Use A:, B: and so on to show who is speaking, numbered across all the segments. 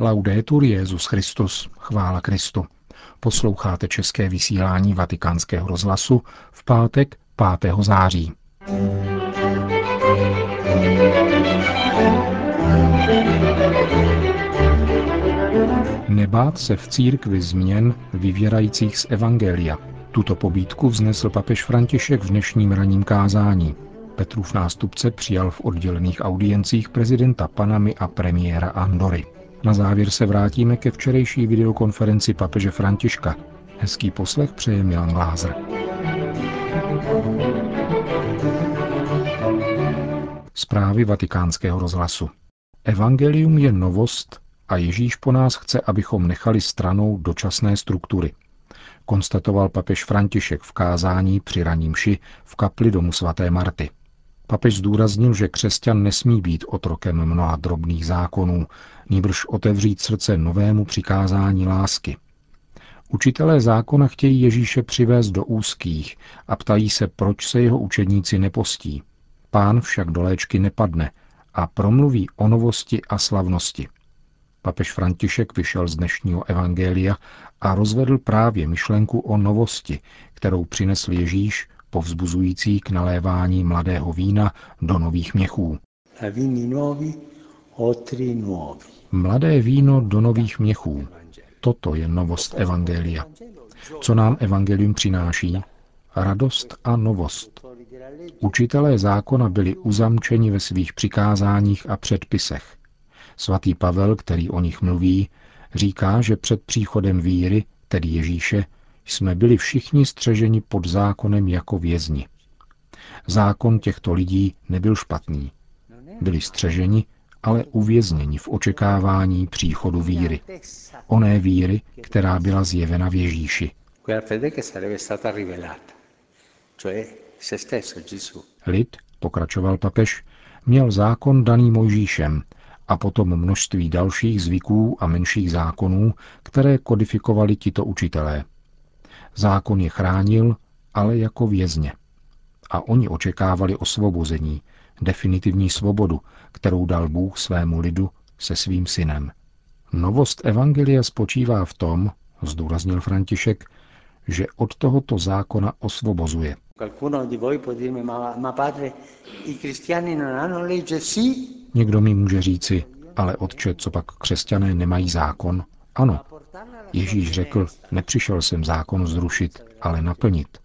A: Laudetur Jezus Christus, chvála Kristu. Posloucháte české vysílání Vatikánského rozhlasu v pátek 5. září. Nebát se v církvi změn vyvěrajících z Evangelia. Tuto pobídku vznesl papež František v dnešním ranním kázání. Petrův nástupce přijal v oddělených audiencích prezidenta Panamy a premiéra Andory. Na závěr se vrátíme ke včerejší videokonferenci papeže Františka. Hezký poslech přeje Milan Glázer. Zprávy vatikánského rozhlasu. Evangelium je novost a Ježíš po nás chce, abychom nechali stranou dočasné struktury. Konstatoval papež František v kázání při raním ši v kapli domu svaté Marty. Papež zdůraznil, že křesťan nesmí být otrokem mnoha drobných zákonů, nýbrž otevřít srdce novému přikázání lásky. Učitelé zákona chtějí Ježíše přivést do úzkých a ptají se, proč se jeho učedníci nepostí. Pán však do léčky nepadne a promluví o novosti a slavnosti. Papež František vyšel z dnešního evangelia a rozvedl právě myšlenku o novosti, kterou přinesl Ježíš povzbuzující k nalévání mladého vína do nových měchů. Mladé víno do nových měchů. Toto je novost Evangelia. Co nám Evangelium přináší? Radost a novost. Učitelé zákona byli uzamčeni ve svých přikázáních a předpisech. Svatý Pavel, který o nich mluví, říká, že před příchodem víry, tedy Ježíše, jsme byli všichni střeženi pod zákonem jako vězni. Zákon těchto lidí nebyl špatný. Byli střeženi, ale uvězněni v očekávání příchodu víry. Oné víry, která byla zjevena v Ježíši. Lid, pokračoval papež, měl zákon daný Mojžíšem a potom množství dalších zvyků a menších zákonů, které kodifikovali tito učitelé. Zákon je chránil, ale jako vězně. A oni očekávali osvobození, definitivní svobodu, kterou dal Bůh svému lidu se svým synem. Novost Evangelia spočívá v tom, zdůraznil František, že od tohoto zákona osvobozuje. Někdo mi může říci, ale otče, co pak křesťané nemají zákon? Ano, Ježíš řekl, nepřišel jsem zákon zrušit, ale naplnit.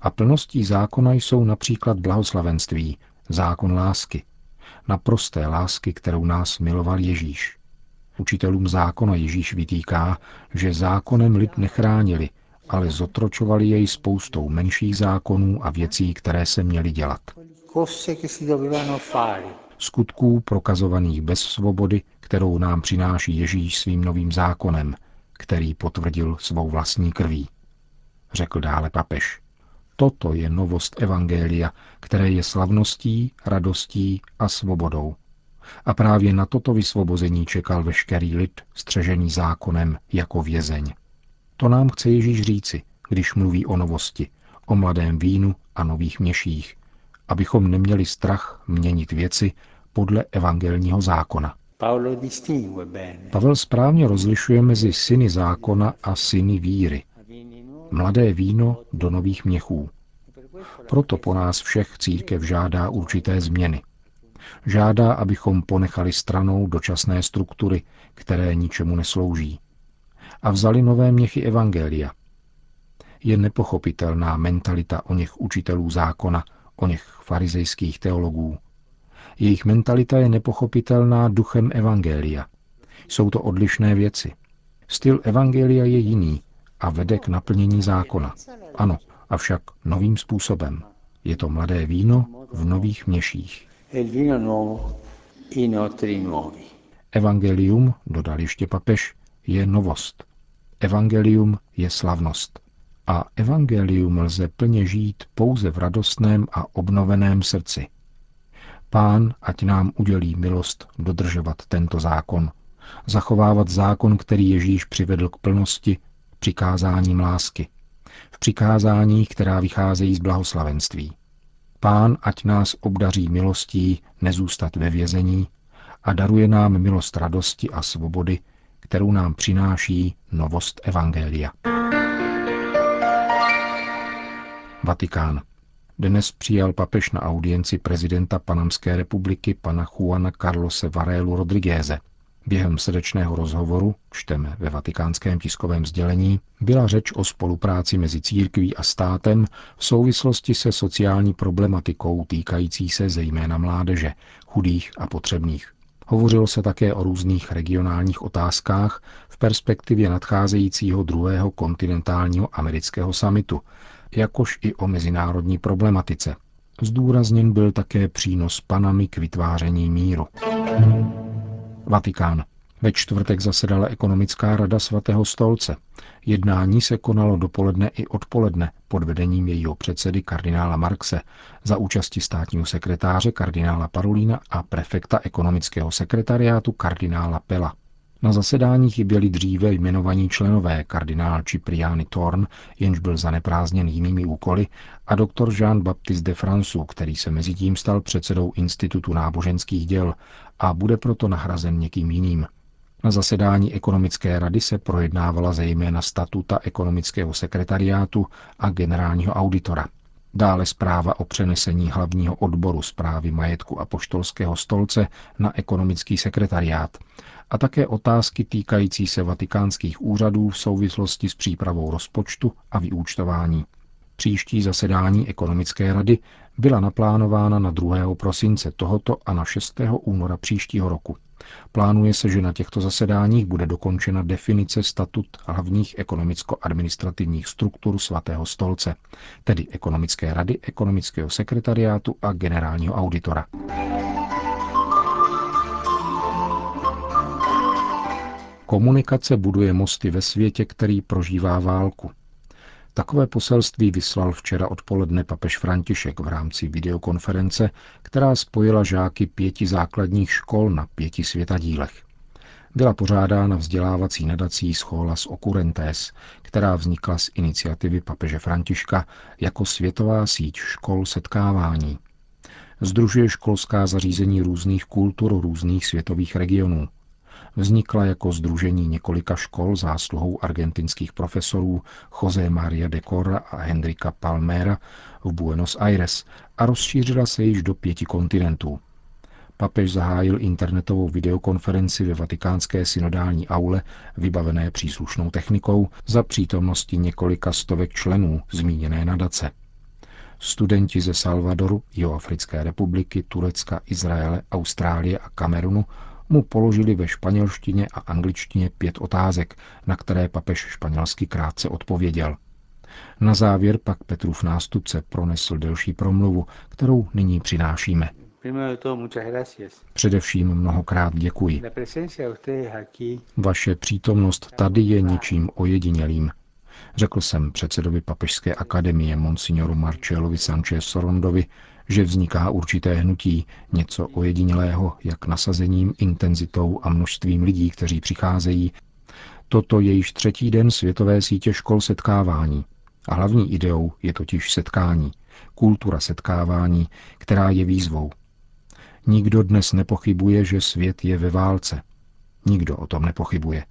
A: A plností zákona jsou například blahoslavenství, zákon lásky, na prosté lásky, kterou nás miloval Ježíš. Učitelům zákona Ježíš vytýká, že zákonem lid nechránili, ale zotročovali jej spoustou menších zákonů a věcí, které se měly dělat. Skutků prokazovaných bez svobody, kterou nám přináší Ježíš svým novým zákonem, který potvrdil svou vlastní krví. Řekl dále papež. Toto je novost Evangelia, které je slavností, radostí a svobodou. A právě na toto vysvobození čekal veškerý lid, střežený zákonem jako vězeň. To nám chce Ježíš říci, když mluví o novosti, o mladém vínu a nových měších, abychom neměli strach měnit věci podle evangelního zákona. Pavel správně rozlišuje mezi syny zákona a syny víry. Mladé víno do nových měchů. Proto po nás všech církev žádá určité změny. Žádá, abychom ponechali stranou dočasné struktury, které ničemu neslouží. A vzali nové měchy Evangelia. Je nepochopitelná mentalita o něch učitelů zákona, o něch farizejských teologů, jejich mentalita je nepochopitelná duchem Evangelia. Jsou to odlišné věci. Styl Evangelia je jiný a vede k naplnění zákona. Ano, avšak novým způsobem. Je to mladé víno v nových měších. Evangelium, dodal ještě papež, je novost. Evangelium je slavnost. A evangelium lze plně žít pouze v radostném a obnoveném srdci. Pán, ať nám udělí milost dodržovat tento zákon, zachovávat zákon, který Ježíš přivedl k plnosti, přikázáním lásky, v přikázání, která vycházejí z blahoslavenství. Pán, ať nás obdaří milostí nezůstat ve vězení a daruje nám milost radosti a svobody, kterou nám přináší novost Evangelia. Vatikán. Dnes přijal papež na audienci prezidenta Panamské republiky pana Juana Carlose Varelu Rodrigueze. Během srdečného rozhovoru, čteme ve vatikánském tiskovém sdělení, byla řeč o spolupráci mezi církví a státem v souvislosti se sociální problematikou týkající se zejména mládeže, chudých a potřebných. Hovořilo se také o různých regionálních otázkách v perspektivě nadcházejícího druhého kontinentálního amerického samitu, jakož i o mezinárodní problematice. Zdůrazněn byl také přínos Panamy k vytváření míru. Vatikán. Ve čtvrtek zasedala ekonomická rada svatého stolce. Jednání se konalo dopoledne i odpoledne pod vedením jejího předsedy kardinála Marxe za účasti státního sekretáře kardinála Parolína a prefekta ekonomického sekretariátu kardinála Pela. Na zasedání chyběli dříve jmenovaní členové kardinál Cipriani Thorn, jenž byl zaneprázdněn jinými úkoly, a doktor Jean-Baptiste de Francu, který se mezi tím stal předsedou Institutu náboženských děl a bude proto nahrazen někým jiným. Na zasedání ekonomické rady se projednávala zejména statuta ekonomického sekretariátu a generálního auditora. Dále zpráva o přenesení hlavního odboru zprávy majetku a poštolského stolce na ekonomický sekretariát a také otázky týkající se vatikánských úřadů v souvislosti s přípravou rozpočtu a vyúčtování. Příští zasedání ekonomické rady byla naplánována na 2. prosince tohoto a na 6. února příštího roku. Plánuje se, že na těchto zasedáních bude dokončena definice statut hlavních ekonomicko-administrativních struktur svatého stolce, tedy ekonomické rady, ekonomického sekretariátu a generálního auditora. Komunikace buduje mosty ve světě, který prožívá válku. Takové poselství vyslal včera odpoledne papež František v rámci videokonference, která spojila žáky pěti základních škol na pěti světadílech. Byla pořádána vzdělávací nadací Scholas Occurrentes, která vznikla z iniciativy papeže Františka jako světová síť škol setkávání. Združuje školská zařízení různých kultur různých světových regionů vznikla jako združení několika škol zásluhou argentinských profesorů José Maria de Corra a Hendrika Palmera v Buenos Aires a rozšířila se již do pěti kontinentů. Papež zahájil internetovou videokonferenci ve vatikánské synodální aule, vybavené příslušnou technikou, za přítomnosti několika stovek členů zmíněné nadace. Studenti ze Salvadoru, Jihoafrické republiky, Turecka, Izraele, Austrálie a Kamerunu mu položili ve španělštině a angličtině pět otázek, na které papež španělsky krátce odpověděl. Na závěr pak Petrův nástupce pronesl delší promluvu, kterou nyní přinášíme. Především mnohokrát děkuji. Vaše přítomnost tady je něčím ojedinělým. Řekl jsem předsedovi Papežské akademie monsignoru Marcellovi Sanchez Sorondovi, že vzniká určité hnutí, něco ojedinělého, jak nasazením, intenzitou a množstvím lidí, kteří přicházejí. Toto je již třetí den světové sítě škol setkávání. A hlavní ideou je totiž setkání, kultura setkávání, která je výzvou. Nikdo dnes nepochybuje, že svět je ve válce. Nikdo o tom nepochybuje.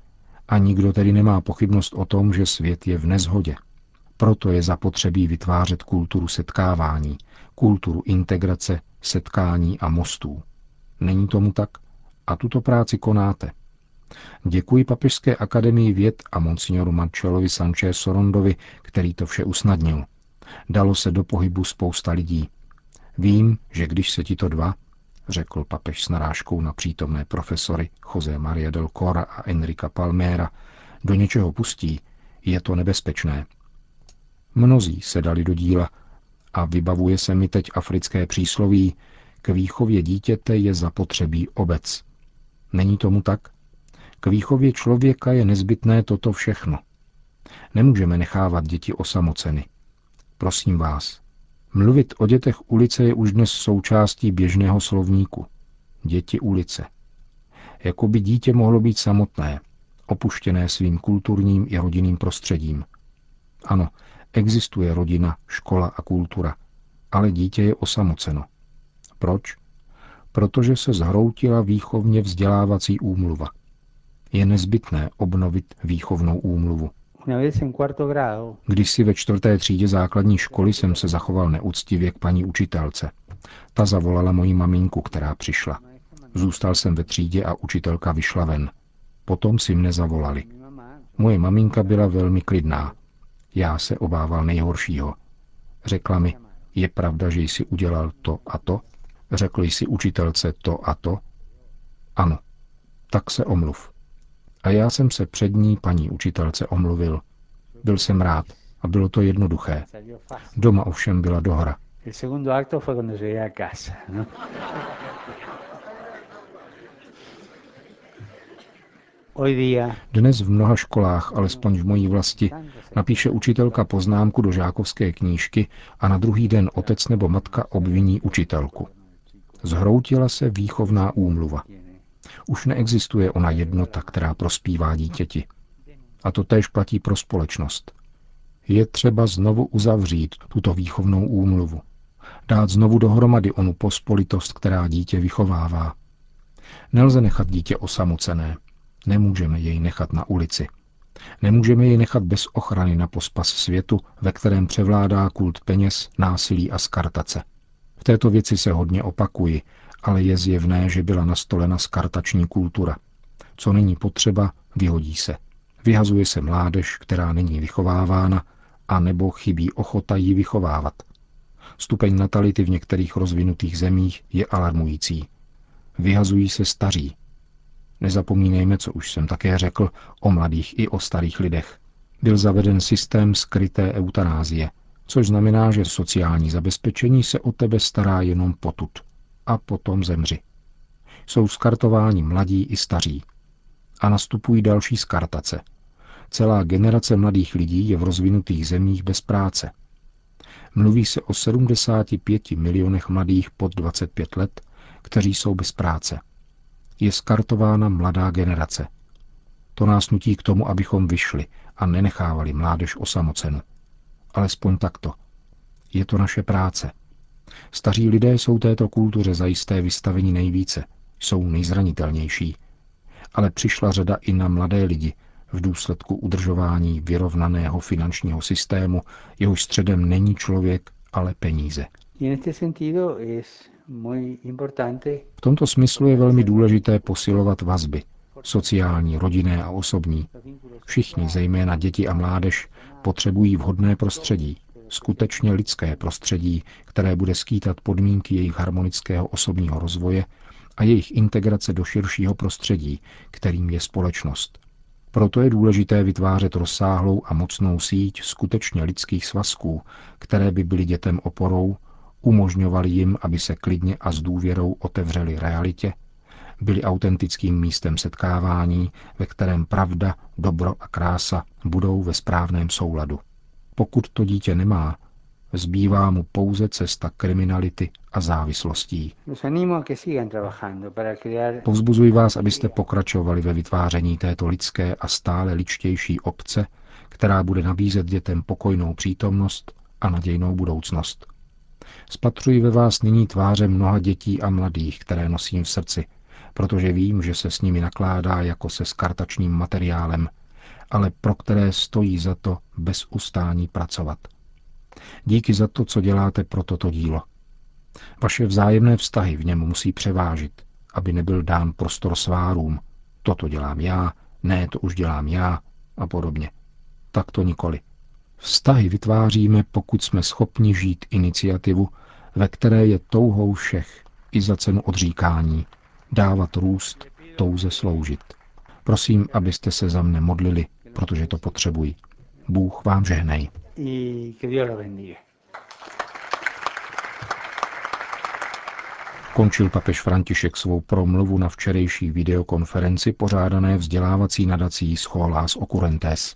A: A nikdo tedy nemá pochybnost o tom, že svět je v nezhodě. Proto je zapotřebí vytvářet kulturu setkávání, kulturu integrace, setkání a mostů. Není tomu tak? A tuto práci konáte. Děkuji Papežské akademii věd a monsignoru Marcellovi Sanchez Sorondovi, který to vše usnadnil. Dalo se do pohybu spousta lidí. Vím, že když se tito dva, řekl papež s narážkou na přítomné profesory José Maria del Cora a Enrika Palmera, do něčeho pustí, je to nebezpečné. Mnozí se dali do díla a vybavuje se mi teď africké přísloví, k výchově dítěte je zapotřebí obec. Není tomu tak? K výchově člověka je nezbytné toto všechno. Nemůžeme nechávat děti osamoceny. Prosím vás, mluvit o dětech ulice je už dnes součástí běžného slovníku. Děti ulice. Jako by dítě mohlo být samotné, opuštěné svým kulturním i rodinným prostředím. Ano, Existuje rodina, škola a kultura, ale dítě je osamoceno. Proč? protože se zhroutila výchovně vzdělávací úmluva. Je nezbytné obnovit výchovnou úmluvu. Když si ve čtvrté třídě základní školy jsem se zachoval neúctivě k paní učitelce. Ta zavolala moji maminku, která přišla. Zůstal jsem ve třídě a učitelka vyšla ven. Potom si mne zavolali. Moje maminka byla velmi klidná. Já se obával nejhoršího. Řekla mi, je pravda, že jsi udělal to a to? Řekl jsi učitelce to a to? Ano. Tak se omluv. A já jsem se před ní paní učitelce omluvil. Byl jsem rád a bylo to jednoduché. Doma ovšem byla dohra. Dnes v mnoha školách, alespoň v mojí vlasti, napíše učitelka poznámku do žákovské knížky a na druhý den otec nebo matka obviní učitelku. Zhroutila se výchovná úmluva. Už neexistuje ona jednota, která prospívá dítěti. A to též platí pro společnost. Je třeba znovu uzavřít tuto výchovnou úmluvu. Dát znovu dohromady onu pospolitost, která dítě vychovává. Nelze nechat dítě osamocené. Nemůžeme jej nechat na ulici. Nemůžeme jej nechat bez ochrany na pospas světu, ve kterém převládá kult peněz, násilí a skartace. V této věci se hodně opakuji, ale je zjevné, že byla nastolena skartační kultura. Co není potřeba, vyhodí se. Vyhazuje se mládež, která není vychovávána, a nebo chybí ochota ji vychovávat. Stupeň natality v některých rozvinutých zemích je alarmující. Vyhazují se staří, Nezapomínejme, co už jsem také řekl, o mladých i o starých lidech. Byl zaveden systém skryté eutanázie, což znamená, že sociální zabezpečení se o tebe stará jenom potud. A potom zemři. Jsou skartováni mladí i staří. A nastupují další skartace. Celá generace mladých lidí je v rozvinutých zemích bez práce. Mluví se o 75 milionech mladých pod 25 let, kteří jsou bez práce je skartována mladá generace. To nás nutí k tomu, abychom vyšli a nenechávali mládež osamocenu. Alespoň takto. Je to naše práce. Staří lidé jsou této kultuře zajisté vystaveni nejvíce, jsou nejzranitelnější. Ale přišla řada i na mladé lidi v důsledku udržování vyrovnaného finančního systému, jehož středem není člověk, ale peníze. V tomto smyslu je velmi důležité posilovat vazby, sociální, rodinné a osobní. Všichni, zejména děti a mládež, potřebují vhodné prostředí, skutečně lidské prostředí, které bude skýtat podmínky jejich harmonického osobního rozvoje a jejich integrace do širšího prostředí, kterým je společnost. Proto je důležité vytvářet rozsáhlou a mocnou síť skutečně lidských svazků, které by byly dětem oporou, umožňovali jim, aby se klidně a s důvěrou otevřeli realitě, byli autentickým místem setkávání, ve kterém pravda, dobro a krása budou ve správném souladu. Pokud to dítě nemá, zbývá mu pouze cesta kriminality a závislostí. Povzbuzuji vás, abyste pokračovali ve vytváření této lidské a stále ličtější obce, která bude nabízet dětem pokojnou přítomnost a nadějnou budoucnost. Spatřuji ve vás nyní tváře mnoha dětí a mladých, které nosím v srdci, protože vím, že se s nimi nakládá jako se skartačním materiálem, ale pro které stojí za to bez ustání pracovat. Díky za to, co děláte pro toto dílo. Vaše vzájemné vztahy v něm musí převážit, aby nebyl dán prostor svárům. Toto dělám já, ne, to už dělám já a podobně. Tak to nikoli. Vztahy vytváříme, pokud jsme schopni žít iniciativu, ve které je touhou všech, i za cenu odříkání, dávat růst, touze sloužit. Prosím, abyste se za mne modlili, protože to potřebuji. Bůh vám žehnej. Končil papež František svou promluvu na včerejší videokonferenci pořádané vzdělávací nadací Scholas Occurrentes.